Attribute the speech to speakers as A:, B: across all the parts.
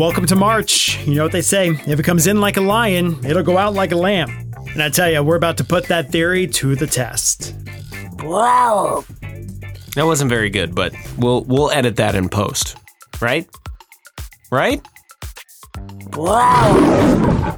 A: Welcome to March. You know what they say if it comes in like a lion, it'll go out like a lamb. And I tell you, we're about to put that theory to the test.
B: Wow.
C: That wasn't very good, but we'll we'll edit that in post. Right? Right?
B: Wow.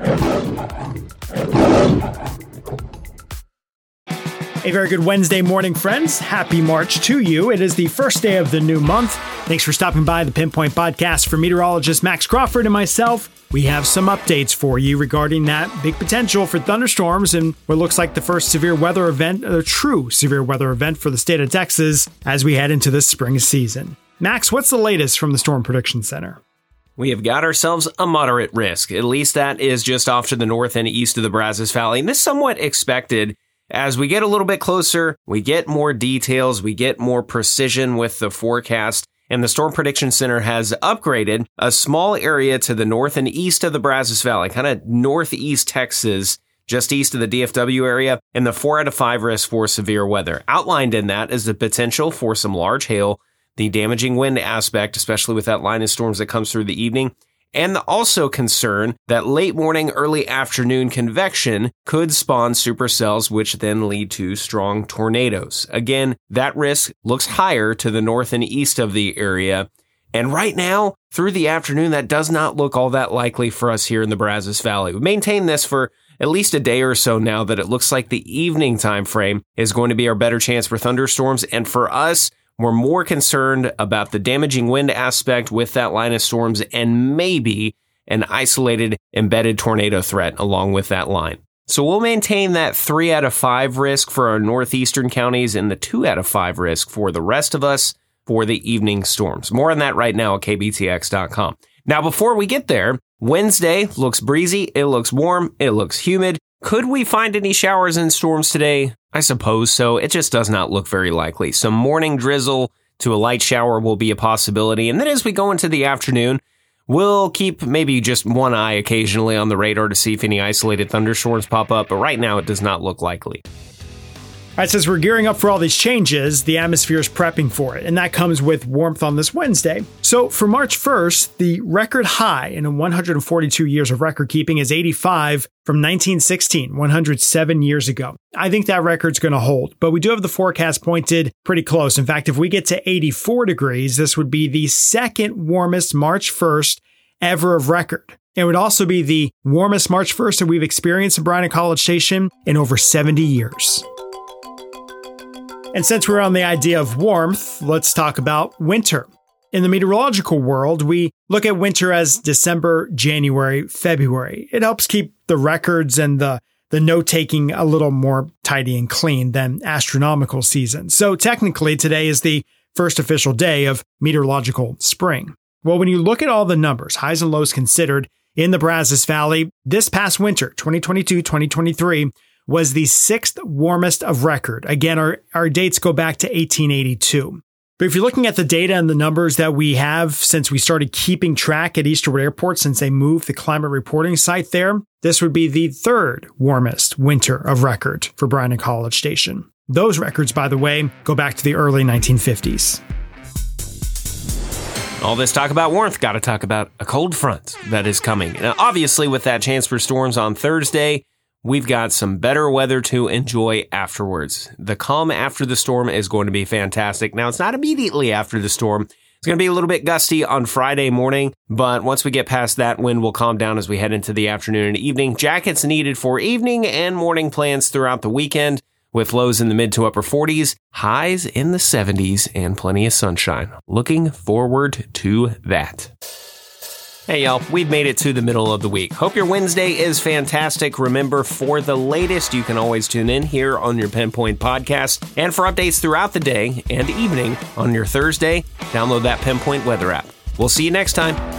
A: A very good Wednesday morning, friends. Happy March to you. It is the first day of the new month. Thanks for stopping by the Pinpoint Podcast for meteorologist Max Crawford and myself. We have some updates for you regarding that big potential for thunderstorms and what looks like the first severe weather event, a true severe weather event for the state of Texas as we head into the spring season. Max, what's the latest from the Storm Prediction Center?
C: We have got ourselves a moderate risk. At least that is just off to the north and east of the Brazos Valley. And this somewhat expected as we get a little bit closer, we get more details, we get more precision with the forecast, and the Storm Prediction Center has upgraded a small area to the north and east of the Brazos Valley, kind of northeast Texas, just east of the DFW area, and the 4 out of 5 risk for severe weather. Outlined in that is the potential for some large hail, the damaging wind aspect, especially with that line of storms that comes through the evening, and also concern that late morning, early afternoon convection could spawn supercells, which then lead to strong tornadoes. Again, that risk looks higher to the north and east of the area. And right now, through the afternoon, that does not look all that likely for us here in the Brazos Valley. We maintain this for at least a day or so now that it looks like the evening time frame is going to be our better chance for thunderstorms. And for us, we're more concerned about the damaging wind aspect with that line of storms and maybe an isolated embedded tornado threat along with that line. So we'll maintain that three out of five risk for our northeastern counties and the two out of five risk for the rest of us for the evening storms. More on that right now at kbtx.com. Now, before we get there, Wednesday looks breezy. It looks warm. It looks humid. Could we find any showers and storms today? I suppose so. It just does not look very likely. Some morning drizzle to a light shower will be a possibility. And then as we go into the afternoon, we'll keep maybe just one eye occasionally on the radar to see if any isolated thunderstorms pop up. But right now, it does not look likely.
A: All right, says we're gearing up for all these changes, the atmosphere is prepping for it, and that comes with warmth on this Wednesday. So for March 1st, the record high in 142 years of record keeping is 85 from 1916, 107 years ago. I think that record's going to hold, but we do have the forecast pointed pretty close. In fact, if we get to 84 degrees, this would be the second warmest March 1st ever of record. It would also be the warmest March 1st that we've experienced in Bryan College Station in over 70 years. And since we're on the idea of warmth, let's talk about winter. In the meteorological world, we look at winter as December, January, February. It helps keep the records and the the note taking a little more tidy and clean than astronomical season. So technically today is the first official day of meteorological spring. Well, when you look at all the numbers, highs and lows considered in the Brazos Valley this past winter, 2022-2023, was the sixth warmest of record. Again, our, our dates go back to 1882. But if you're looking at the data and the numbers that we have since we started keeping track at Easterwood Airport since they moved the climate reporting site there, this would be the third warmest winter of record for Bryan and College Station. Those records, by the way, go back to the early 1950s.
C: All this talk about warmth, got to talk about a cold front that is coming. Now, obviously, with that chance for storms on Thursday, we've got some better weather to enjoy afterwards. The calm after the storm is going to be fantastic. Now, it's not immediately after the storm. It's going to be a little bit gusty on Friday morning, but once we get past that, wind will calm down as we head into the afternoon and evening. Jackets needed for evening and morning plans throughout the weekend with lows in the mid to upper 40s, highs in the 70s, and plenty of sunshine. Looking forward to that. Hey, y'all, we've made it to the middle of the week. Hope your Wednesday is fantastic. Remember, for the latest, you can always tune in here on your Pinpoint podcast. And for updates throughout the day and evening on your Thursday, download that Pinpoint weather app. We'll see you next time.